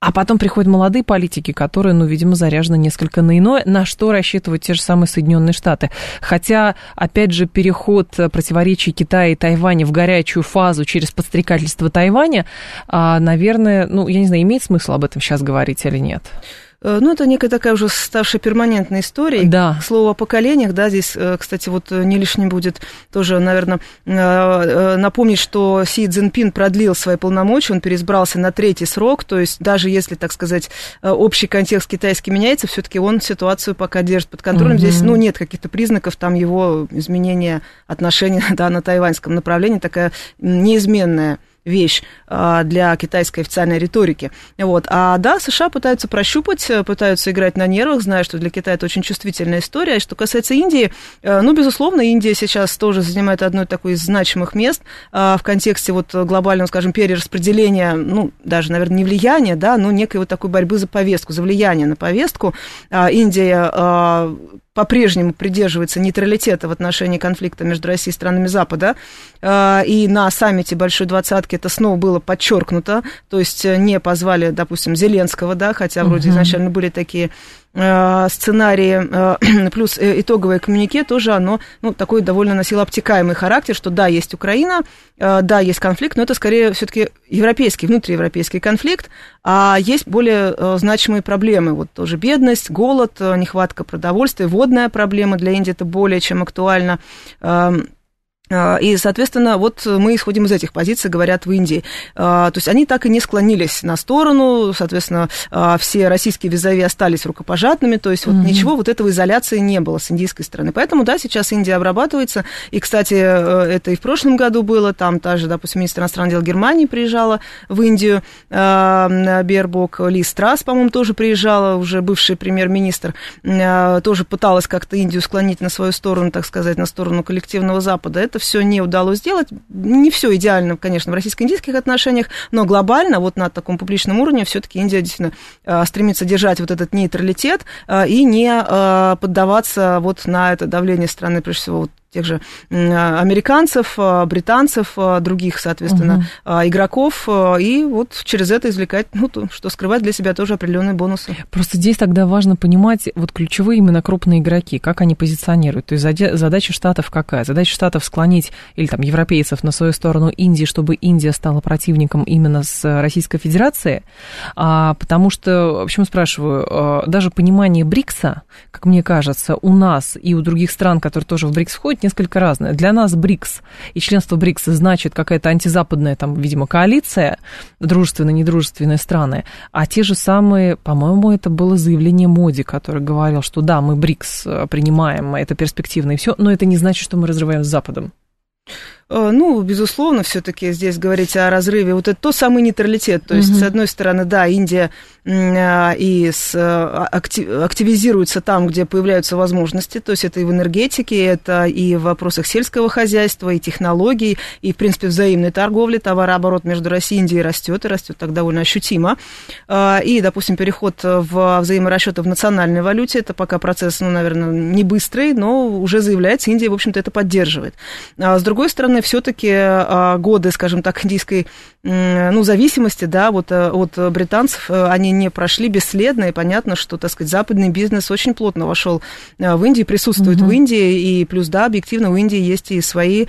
а потом приходят молодые политики, которые, ну, видимо, заряжены несколько на иное, на что рассчитывают те же самые Соединенные Штаты. Хотя, опять же, переход противоречий Китая и Тайваня в горячую фазу через подстрекательство Тайваня, а, наверное, ну, я не знаю, имеет смысл об этом сейчас говорить или нет? Э, ну, это некая такая уже ставшая перманентная история. Да. К слову о поколениях, да, здесь, э, кстати, вот э, не лишним будет тоже, наверное, напомнить, что Си Цзиньпин продлил свои полномочия, он переизбрался на третий срок, то есть даже если, так сказать, общий контекст китайский меняется, все-таки он ситуацию пока держит под контролем. Угу. Здесь, ну, нет каких-то признаков там его изменения отношений [laughs] да, на тайваньском направлении, такая неизменная вещь а, для китайской официальной риторики. Вот. А да, США пытаются прощупать, э, пытаются играть на нервах, зная, что для Китая это очень чувствительная история. Что касается Индии, э, ну, безусловно, Индия сейчас тоже занимает одно из таких значимых мест а, в контексте вот глобального, скажем, перераспределения, ну, даже, наверное, не влияния, да, но некой вот такой борьбы за повестку, за влияние на повестку. А, Индия по-прежнему придерживается нейтралитета в отношении конфликта между Россией и странами Запада. А, и на саммите Большой Двадцатки это снова было подчеркнуто. То есть не позвали, допустим, Зеленского, да, хотя вроде угу. изначально были такие Э, сценарии э, [clears throat] плюс э, итоговое коммюнике тоже оно ну, такой довольно носило обтекаемый характер, что да, есть Украина, да, есть конфликт, но это скорее все-таки европейский, внутриевропейский конфликт, а есть более значимые проблемы. Вот тоже бедность, голод, нехватка продовольствия, водная проблема для Индии это более чем актуально эм, и, соответственно, вот мы исходим из этих позиций, говорят в Индии. А, то есть они так и не склонились на сторону, соответственно, а, все российские визави остались рукопожатными, то есть вот mm-hmm. ничего вот этого изоляции не было с индийской стороны. Поэтому, да, сейчас Индия обрабатывается, и, кстати, э, это и в прошлом году было, там та же, допустим, министр иностранных дел Германии приезжала в Индию, Бербок, Ли Страс, по-моему, тоже приезжала, уже бывший премьер-министр, тоже пыталась как-то Индию склонить на свою сторону, так сказать, на сторону коллективного Запада. Это все не удалось сделать. Не все идеально, конечно, в российско-индийских отношениях, но глобально, вот на таком публичном уровне, все-таки Индия действительно э, стремится держать вот этот нейтралитет э, и не э, поддаваться вот на это давление страны, прежде всего, вот тех же американцев, британцев, других, соответственно, угу. игроков, и вот через это извлекать, ну, то, что скрывать для себя тоже определенные бонусы. Просто здесь тогда важно понимать вот ключевые именно крупные игроки, как они позиционируют. То есть задача Штатов какая? Задача Штатов склонить, или там европейцев на свою сторону Индии, чтобы Индия стала противником именно с Российской Федерацией, а, потому что, почему спрашиваю, даже понимание БРИКСа, как мне кажется, у нас и у других стран, которые тоже в БРИКС входят, быть несколько разное. Для нас БРИКС и членство БРИКС значит какая-то антизападная, там, видимо, коалиция, дружественные, недружественные страны, а те же самые, по-моему, это было заявление Моди, который говорил, что да, мы БРИКС э, принимаем, это перспективно и все, но это не значит, что мы разрываем с Западом. Э, ну, безусловно, все-таки здесь говорить о разрыве. Вот это тот самый нейтралитет. То есть, угу. с одной стороны, да, Индия а, и с, а, активизируется там, где появляются возможности. То есть, это и в энергетике, это и в вопросах сельского хозяйства, и технологий, и, в принципе, взаимной торговли. Товарооборот между Россией и Индией растет, и растет так довольно ощутимо. И, допустим, переход в взаиморасчеты в национальной валюте, это пока процесс, ну, наверное, не быстрый, но уже заявляется, Индия, в общем-то, это поддерживает. А с другой стороны, все-таки а, годы, скажем так, индийской ну, зависимости, да, вот э, от британцев, э, они не прошли бесследно, и понятно, что, так сказать, западный бизнес очень плотно вошел э, в Индию, присутствует угу. в Индии, и плюс, да, объективно, у Индии есть и свои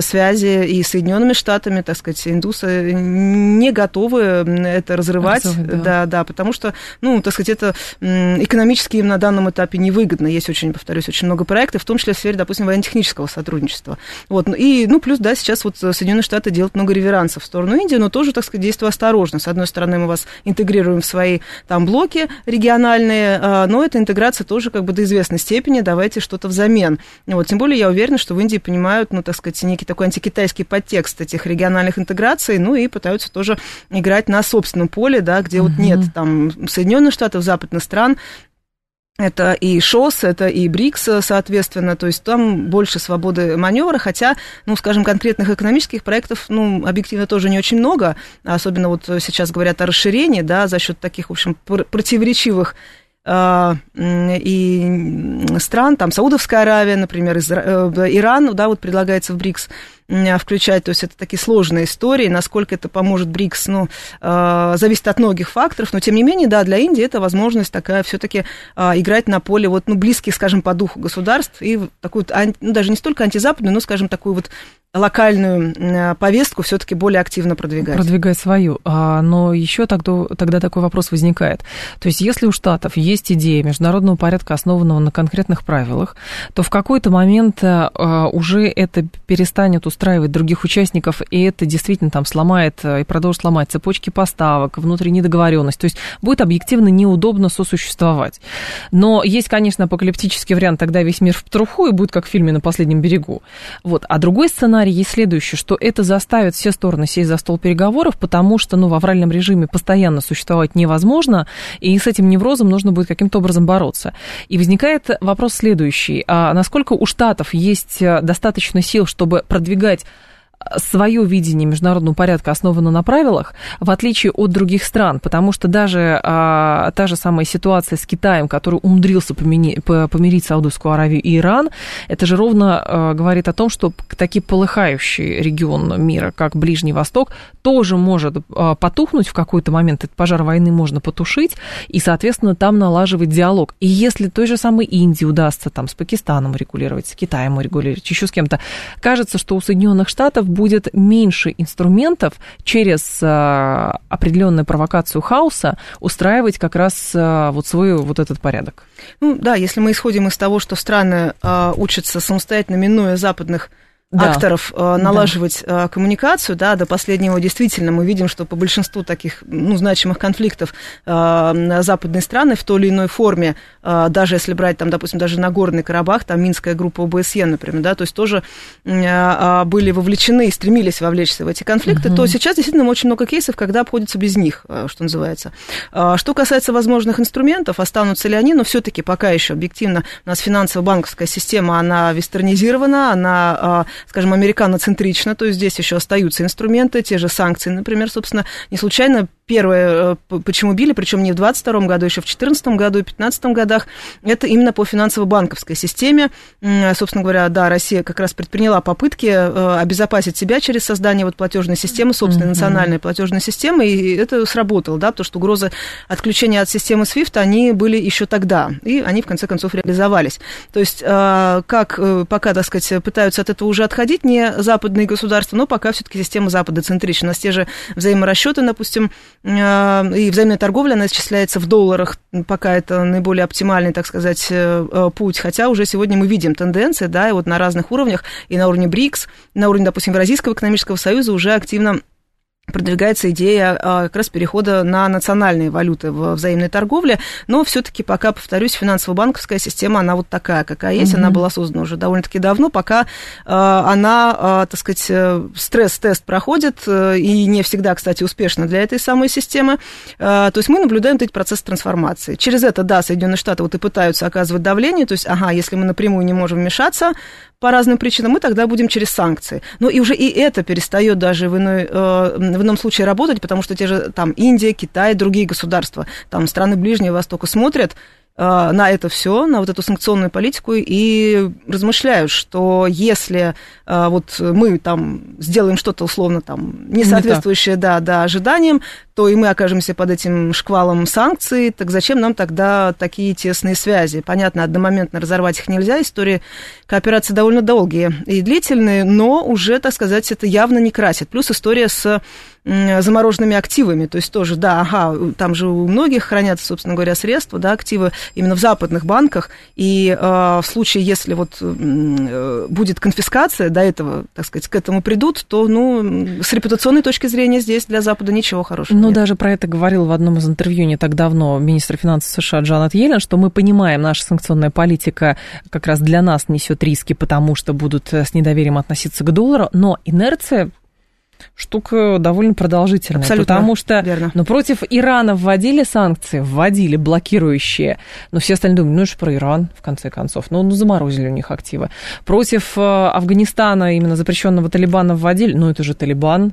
связи и с Соединенными Штатами, так сказать, индусы не готовы это разрывать, разрывать да. да, да, потому что, ну, так сказать, это экономически им на данном этапе невыгодно. Есть очень, повторюсь, очень много проектов, в том числе в сфере, допустим, военно-технического сотрудничества. Вот, и, ну, плюс, да, сейчас вот Соединенные Штаты делают много реверансов в сторону Индии, но тоже, так сказать, действуя осторожно. С одной стороны, мы вас интегрируем в свои там блоки региональные, а, но эта интеграция тоже как бы до известной степени, давайте что-то взамен. Вот, тем более я уверена, что в Индии понимают, ну, так сказать, некий такой антикитайский подтекст этих региональных интеграций, ну, и пытаются тоже играть на собственном поле, да, где mm-hmm. вот нет там Соединенных Штатов, западных стран, это и ШОС, это и БРИКС, соответственно, то есть там больше свободы маневра, хотя, ну, скажем, конкретных экономических проектов, ну, объективно тоже не очень много, особенно вот сейчас говорят о расширении, да, за счет таких, в общем, противоречивых а, и стран, там Саудовская Аравия, например, э, Иран, да, вот предлагается в БРИКС включать, то есть это такие сложные истории, насколько это поможет БРИКС, ну, а, зависит от многих факторов, но тем не менее, да, для Индии это возможность такая все-таки а, играть на поле вот, ну, близких, скажем, по духу государств и такую, ну, даже не столько антизападную, но, скажем, такую вот локальную э, повестку все-таки более активно продвигать. Продвигать свою. А, но еще тогда, тогда такой вопрос возникает. То есть, если у Штатов есть идея международного порядка, основанного на конкретных правилах, то в какой-то момент а, уже это перестанет устраивать других участников, и это действительно там сломает и продолжит сломать цепочки поставок, внутреннюю договоренность. То есть, будет объективно неудобно сосуществовать. Но есть, конечно, апокалиптический вариант, тогда весь мир в труху и будет как в фильме «На последнем берегу». Вот. А другой сценарий сценарий есть следующий, что это заставит все стороны сесть за стол переговоров, потому что, ну, в авральном режиме постоянно существовать невозможно, и с этим неврозом нужно будет каким-то образом бороться. И возникает вопрос следующий. А насколько у Штатов есть э, достаточно сил, чтобы продвигать сказать свое видение международного порядка основано на правилах, в отличие от других стран, потому что даже а, та же самая ситуация с Китаем, который умудрился помени, помирить Саудовскую Аравию и Иран, это же ровно а, говорит о том, что такие полыхающий регион мира, как Ближний Восток, тоже может а, потухнуть в какой-то момент, этот пожар войны можно потушить, и, соответственно, там налаживать диалог. И если той же самой Индии удастся там с Пакистаном регулировать, с Китаем регулировать, еще с кем-то, кажется, что у Соединенных Штатов будет меньше инструментов через а, определенную провокацию хаоса устраивать как раз а, вот свой вот этот порядок. Ну да, если мы исходим из того, что страны а, учатся самостоятельно, минуя западных да. акторов э, налаживать да. Э, коммуникацию, да, до последнего действительно мы видим, что по большинству таких ну, значимых конфликтов э, западные страны в той или иной форме, даже если брать там, допустим, даже Нагорный Карабах, там Минская группа ОБСЕ, например, да, то есть тоже были вовлечены и стремились вовлечься в эти конфликты, угу. то сейчас действительно очень много кейсов, когда обходится без них, что называется. Что касается возможных инструментов, останутся ли они, но все-таки пока еще объективно у нас финансово-банковская система, она вестернизирована, она скажем, американоцентрично, то есть здесь еще остаются инструменты, те же санкции, например, собственно, не случайно первое, э, почему били, причем не в 22 году, еще в 2014 году и 2015 годах, это именно по финансово-банковской системе. Собственно говоря, да, Россия как раз предприняла попытки э, обезопасить себя через создание вот платежной системы, собственной mm-hmm. национальной платежной системы, и это сработало, да, потому что угрозы отключения от системы SWIFT, они были еще тогда, и они, в конце концов, реализовались. То есть, э, как пока, так сказать, пытаются от этого уже отходить не западные государства, но пока все-таки система Запада центрична. У нас те же взаиморасчеты, допустим, и взаимная торговля, она исчисляется в долларах, пока это наиболее оптимальный, так сказать, путь, хотя уже сегодня мы видим тенденции, да, и вот на разных уровнях, и на уровне БРИКС, на уровне, допустим, Евразийского экономического союза уже активно продвигается идея а, как раз перехода на национальные валюты в взаимной торговле, но все-таки пока, повторюсь, финансово-банковская система, она вот такая, какая есть, mm-hmm. она была создана уже довольно-таки давно, пока а, она, а, так сказать, э, стресс-тест проходит, э, и не всегда, кстати, успешно для этой самой системы, то есть мы наблюдаем этот процесс трансформации. Через это, да, Соединенные Штаты вот и пытаются оказывать давление, то есть, ага, если мы напрямую не можем вмешаться, по разным причинам, мы тогда будем через санкции. Но и уже и это перестает даже в, иной, э, в ином случае работать, потому что те же там Индия, Китай, другие государства, там страны Ближнего Востока смотрят на это все, на вот эту санкционную политику и размышляю, что если э, вот мы там сделаем что-то условно там не соответствующее да, да, ожиданиям, то и мы окажемся под этим шквалом санкций, так зачем нам тогда такие тесные связи? Понятно, одномоментно разорвать их нельзя, истории кооперации довольно долгие и длительные, но уже, так сказать, это явно не красит. Плюс история с замороженными активами, то есть тоже, да, ага, там же у многих хранятся, собственно говоря, средства, да, активы именно в западных банках, и э, в случае, если вот э, будет конфискация, до этого, так сказать, к этому придут, то, ну, с репутационной точки зрения здесь для Запада ничего хорошего Ну, нет. даже про это говорил в одном из интервью не так давно министр финансов США Джанет Йеллен, что мы понимаем, наша санкционная политика как раз для нас несет риски, потому что будут с недоверием относиться к доллару, но инерция штука довольно продолжительная. Абсолютно потому что верно. ну, против Ирана вводили санкции, вводили блокирующие, но все остальные думают, ну это же про Иран, в конце концов. Ну, ну заморозили у них активы. Против э, Афганистана, именно запрещенного Талибана, вводили, ну это же Талибан,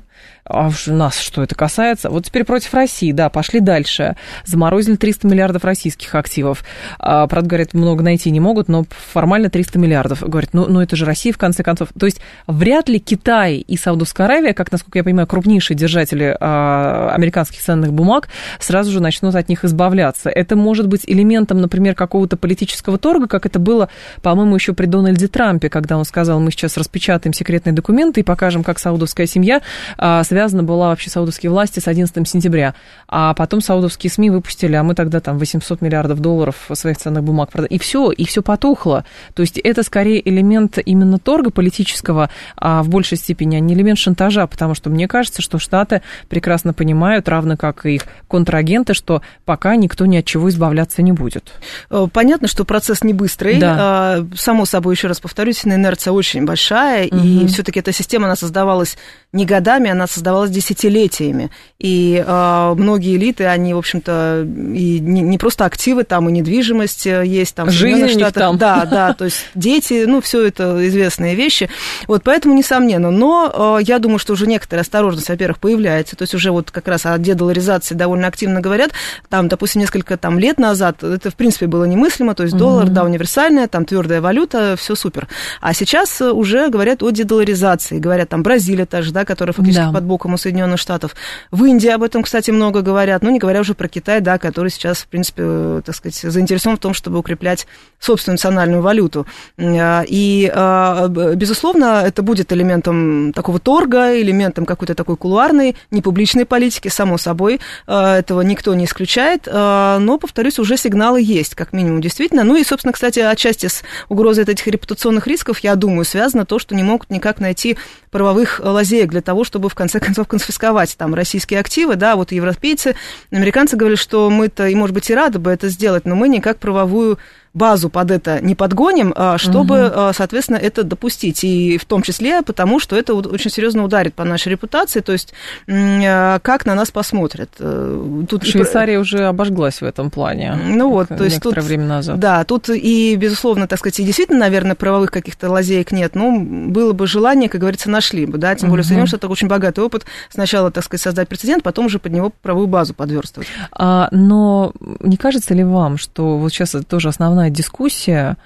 а нас что это касается? Вот теперь против России, да, пошли дальше. Заморозили 300 миллиардов российских активов. А, правда, говорят, много найти не могут, но формально 300 миллиардов. Говорят, ну, ну это же Россия, в конце концов. То есть вряд ли Китай и Саудовская Аравия, как, насколько я понимаю, крупнейшие держатели а, американских ценных бумаг, сразу же начнут от них избавляться. Это может быть элементом, например, какого-то политического торга, как это было, по-моему, еще при Дональде Трампе, когда он сказал, мы сейчас распечатаем секретные документы и покажем, как саудовская семья а, связана была вообще саудовские власти с 11 сентября. А потом саудовские СМИ выпустили, а мы тогда там 800 миллиардов долларов своих ценных бумаг продали. И все, и все потухло. То есть это скорее элемент именно торга политического, а в большей степени, а не элемент шантажа, потому что мне кажется, что Штаты прекрасно понимают, равно как и их контрагенты, что пока никто ни от чего избавляться не будет. Э, понятно, что процесс не быстрый. Да. А, само собой, еще раз повторюсь, инерция очень большая, угу. и все-таки эта система, она создавалась не годами, она создавалась десятилетиями. И э, многие элиты, они, в общем-то, и не, не просто активы, там и недвижимость э, есть, там Жизнь в Штатах. Там. Да, да, то есть дети, ну, все это известные вещи. Вот поэтому, несомненно. Но э, я думаю, что уже некоторая осторожность, во-первых, появляется. То есть уже вот как раз о дедоларизации довольно активно говорят. Там, допустим, несколько там, лет назад это, в принципе, было немыслимо. То есть доллар, mm-hmm. да, универсальная, там твердая валюта, все супер. А сейчас уже говорят о дедоларизации. Говорят, там Бразилия та же, да, которая фактически да. под боком у Соединенных Штатов. В Индии об этом, кстати, много говорят, ну, не говоря уже про Китай, да, который сейчас, в принципе, так сказать, заинтересован в том, чтобы укреплять собственную национальную валюту. А, и, а, безусловно, это будет элементом такого торга, элементом какой-то такой кулуарной, непубличной политики, само собой, а, этого никто не исключает, но, повторюсь, уже сигналы есть, как минимум, действительно. Ну и, собственно, кстати, отчасти с угрозой этих репутационных рисков, я думаю, связано то, что не могут никак найти правовых лазеек для того, чтобы в конце концов конфисковать там российские активы, да, вот европейцы, американцы говорили, что мы-то, и, может быть, и рады бы это сделать, но мы никак правовую базу под это не подгоним, а, чтобы, угу. соответственно, это допустить. И в том числе потому, что это очень серьезно ударит по нашей репутации, то есть а, как на нас посмотрят. Э, тут Швейцария и... уже обожглась в этом плане. Ну вот, то есть тут... время назад. Да, тут и, безусловно, так сказать, и действительно, наверное, правовых каких-то лазеек нет, но было бы желание, как говорится, нашли бы, да, тем более угу. Соединенные Штаты очень богатый опыт. Сначала, так сказать, создать прецедент, потом уже под него правовую базу подверстывать. А, но не кажется ли вам, что вот сейчас это тоже основная основная дискуссия,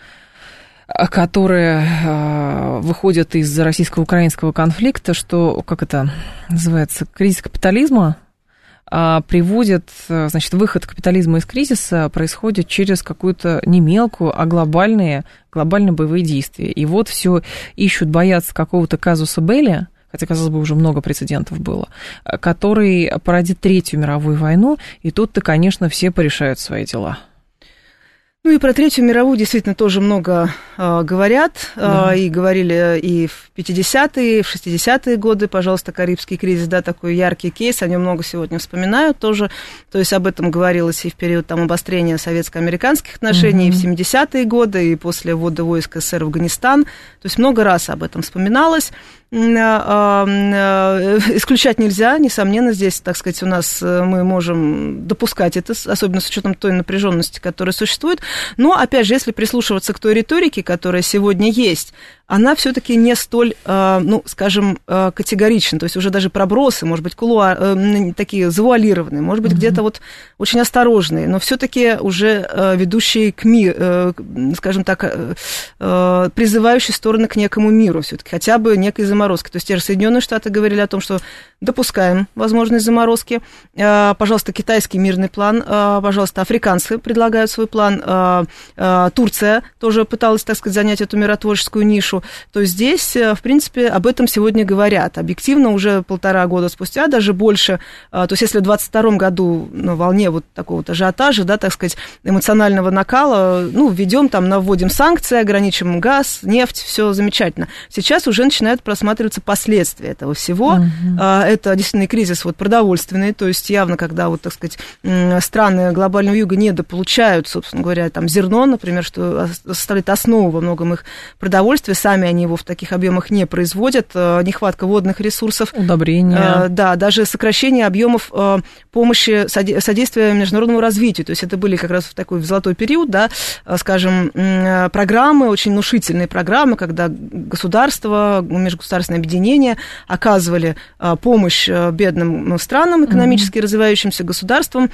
которая э, выходит из российско-украинского конфликта, что, как это называется, кризис капитализма а, приводит, значит, выход капитализма из кризиса происходит через какую-то не мелкую, а глобальные, глобальные боевые действия. И вот все ищут, боятся какого-то казуса Белли, хотя, казалось бы, уже много прецедентов было, который породит Третью мировую войну, и тут-то, конечно, все порешают свои дела. Ну и про Третью мировую действительно тоже много э, говорят, да. э, и говорили и в 50-е, и в 60-е годы, пожалуйста, Карибский кризис, да, такой яркий кейс, о нем много сегодня вспоминают тоже, то есть об этом говорилось и в период там обострения советско-американских отношений, mm-hmm. и в 70-е годы, и после ввода войск СССР в Афганистан, то есть много раз об этом вспоминалось, а, [laughs] исключать нельзя, несомненно, здесь, так сказать, у нас э, мы можем допускать это, особенно с учетом той напряженности, которая существует. Но, опять же, если прислушиваться к той риторике, которая сегодня есть, она все-таки не столь, э, ну, скажем, э, категорична. То есть уже даже пробросы, может быть, кулуар, э, такие завуалированные, может быть, mm-hmm. где-то вот очень осторожные, но все-таки уже ведущие к миру, скажем так, призывающие стороны к некому миру все-таки, хотя бы некой заморозки. То есть те же Соединенные Штаты говорили о том, что допускаем возможность заморозки. Пожалуйста, китайский мирный план, пожалуйста, африканцы предлагают свой план, Турция тоже пыталась, так сказать, занять эту миротворческую нишу то здесь, э, в принципе, об этом сегодня говорят. Объективно уже полтора года спустя, даже больше, э, то есть если в 2022 году на волне вот такого вот ажиотажа, да, так сказать, эмоционального накала, ну, введем там, наводим санкции, ограничим газ, нефть, все замечательно. Сейчас уже начинают просматриваться последствия этого всего. Угу. Это действительно кризис вот продовольственный, то есть явно, когда вот, так сказать, страны глобального юга недополучают, собственно говоря, там зерно, например, что составляет основу во многом их продовольствия, сами они его в таких объемах не производят, э, нехватка водных ресурсов. Удобрения. Э, да, даже сокращение объемов э, помощи, содействия международному развитию. То есть это были как раз в такой в золотой период, да, скажем, программы, очень внушительные программы, когда государство, межгосударственное объединение оказывали помощь бедным странам, экономически mm-hmm. развивающимся государствам,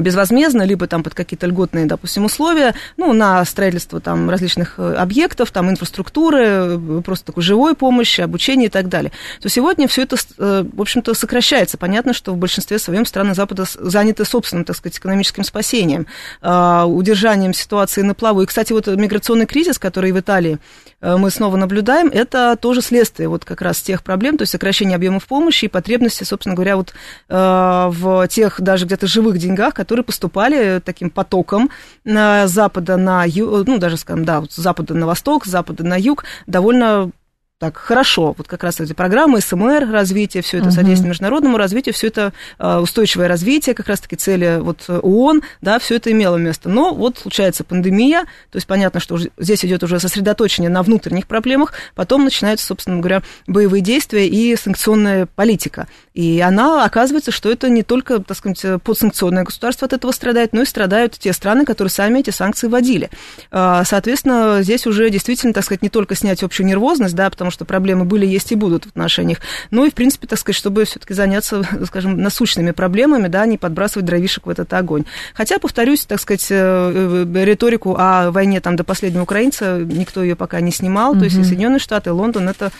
безвозмездно, либо там под какие-то льготные, допустим, условия, ну, на строительство там различных э, объектов, там инфраструктуры, э, просто такой живой помощи, обучения и так далее. То сегодня все это, в общем-то, сокращается. Понятно, что в большинстве своем страны Запада заняты собственным, так сказать, экономическим спасением, удержанием ситуации на плаву. И, кстати, вот миграционный кризис, который в Италии мы снова наблюдаем, это тоже следствие вот как раз тех проблем, то есть сокращение объемов помощи и потребности, собственно говоря, вот в тех даже где-то живых деньгах, которые поступали таким потоком с запада на юг, ну, даже, скажем, да, с запада на восток, с запада на юг, довольно так хорошо. Вот как раз эти программы СМР развитие, все это uh-huh. содействие международному развитию, все это а, устойчивое развитие, как раз-таки цели вот ООН, да, все это имело место. Но вот случается пандемия, то есть понятно, что здесь идет уже сосредоточение на внутренних проблемах, потом начинаются, собственно говоря, боевые действия и санкционная политика. И она, оказывается, что это не только, так сказать, подсанкционное государство от этого страдает, но и страдают те страны, которые сами эти санкции вводили. Соответственно, здесь уже действительно, так сказать, не только снять общую нервозность, да, потому что проблемы были, есть и будут в отношениях. Ну и, в принципе, так сказать, чтобы все-таки заняться, [laughs] скажем, насущными проблемами, да, не подбрасывать дровишек в этот огонь. Хотя, повторюсь, так сказать, э, э, риторику о войне там до последнего украинца, никто ее пока не снимал. Mm-hmm. То есть и Соединенные Штаты, и Лондон это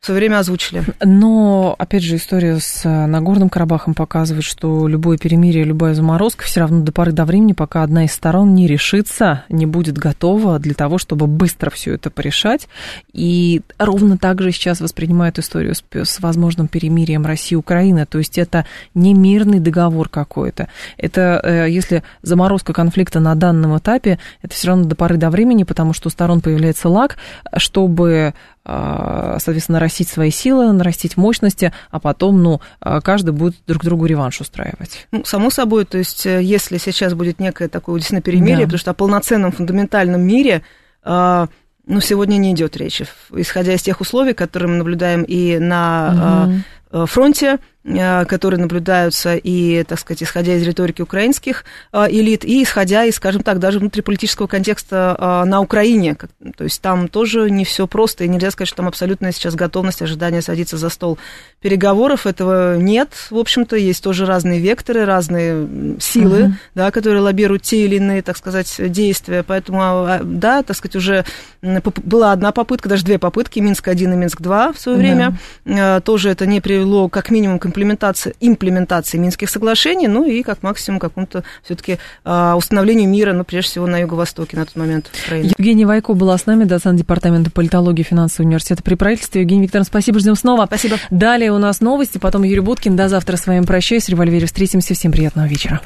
в свое время озвучили. Но, опять же, история с э, Нагорным Карабахом показывает, что любое перемирие, любая заморозка все равно до поры до времени, пока одна из сторон не решится, не будет готова для того, чтобы быстро все это порешать. И ровно так же сейчас воспринимают историю с, с возможным перемирием России и Украины. То есть это не мирный договор какой-то. Это, э, если заморозка конфликта на данном этапе, это все равно до поры до времени, потому что у сторон появляется лаг, чтобы соответственно, нарастить свои силы, нарастить мощности, а потом, ну, а, каждый будет друг другу реванш устраивать. Ну, само собой, то есть, э, если сейчас будет некое такое действительно перемирие, да. потому что о полноценном фундаментальном мире а, ну, сегодня не идет речи. Исходя из тех условий, которые мы наблюдаем и на угу. фронте, которые наблюдаются и, так сказать, исходя из риторики украинских э, элит, и исходя из, скажем так, даже внутриполитического контекста э, на Украине. То есть там тоже не все просто, и нельзя сказать, что там абсолютная сейчас готовность, ожидание садиться за стол переговоров. Этого нет, в общем-то, есть тоже разные векторы, разные силы, uh-huh. да, которые лоббируют те или иные, так сказать, действия. Поэтому, а, да, так сказать, уже была одна попытка, даже две попытки, Минск-1 и Минск-2 в свое uh-huh. время. Тоже это не привело как минимум к имплементации, имплементации Минских соглашений, ну и как максимум какому-то все-таки установлению мира, ну, прежде всего, на юго-востоке на тот момент Украины. Евгения Вайко была с нами, доцент департамента политологии и финансового университета при правительстве. Евгений Викторовна, спасибо, ждем снова. Спасибо. Далее у нас новости, потом Юрий Буткин. До завтра с вами прощаюсь. Револьвере встретимся. Всем приятного вечера.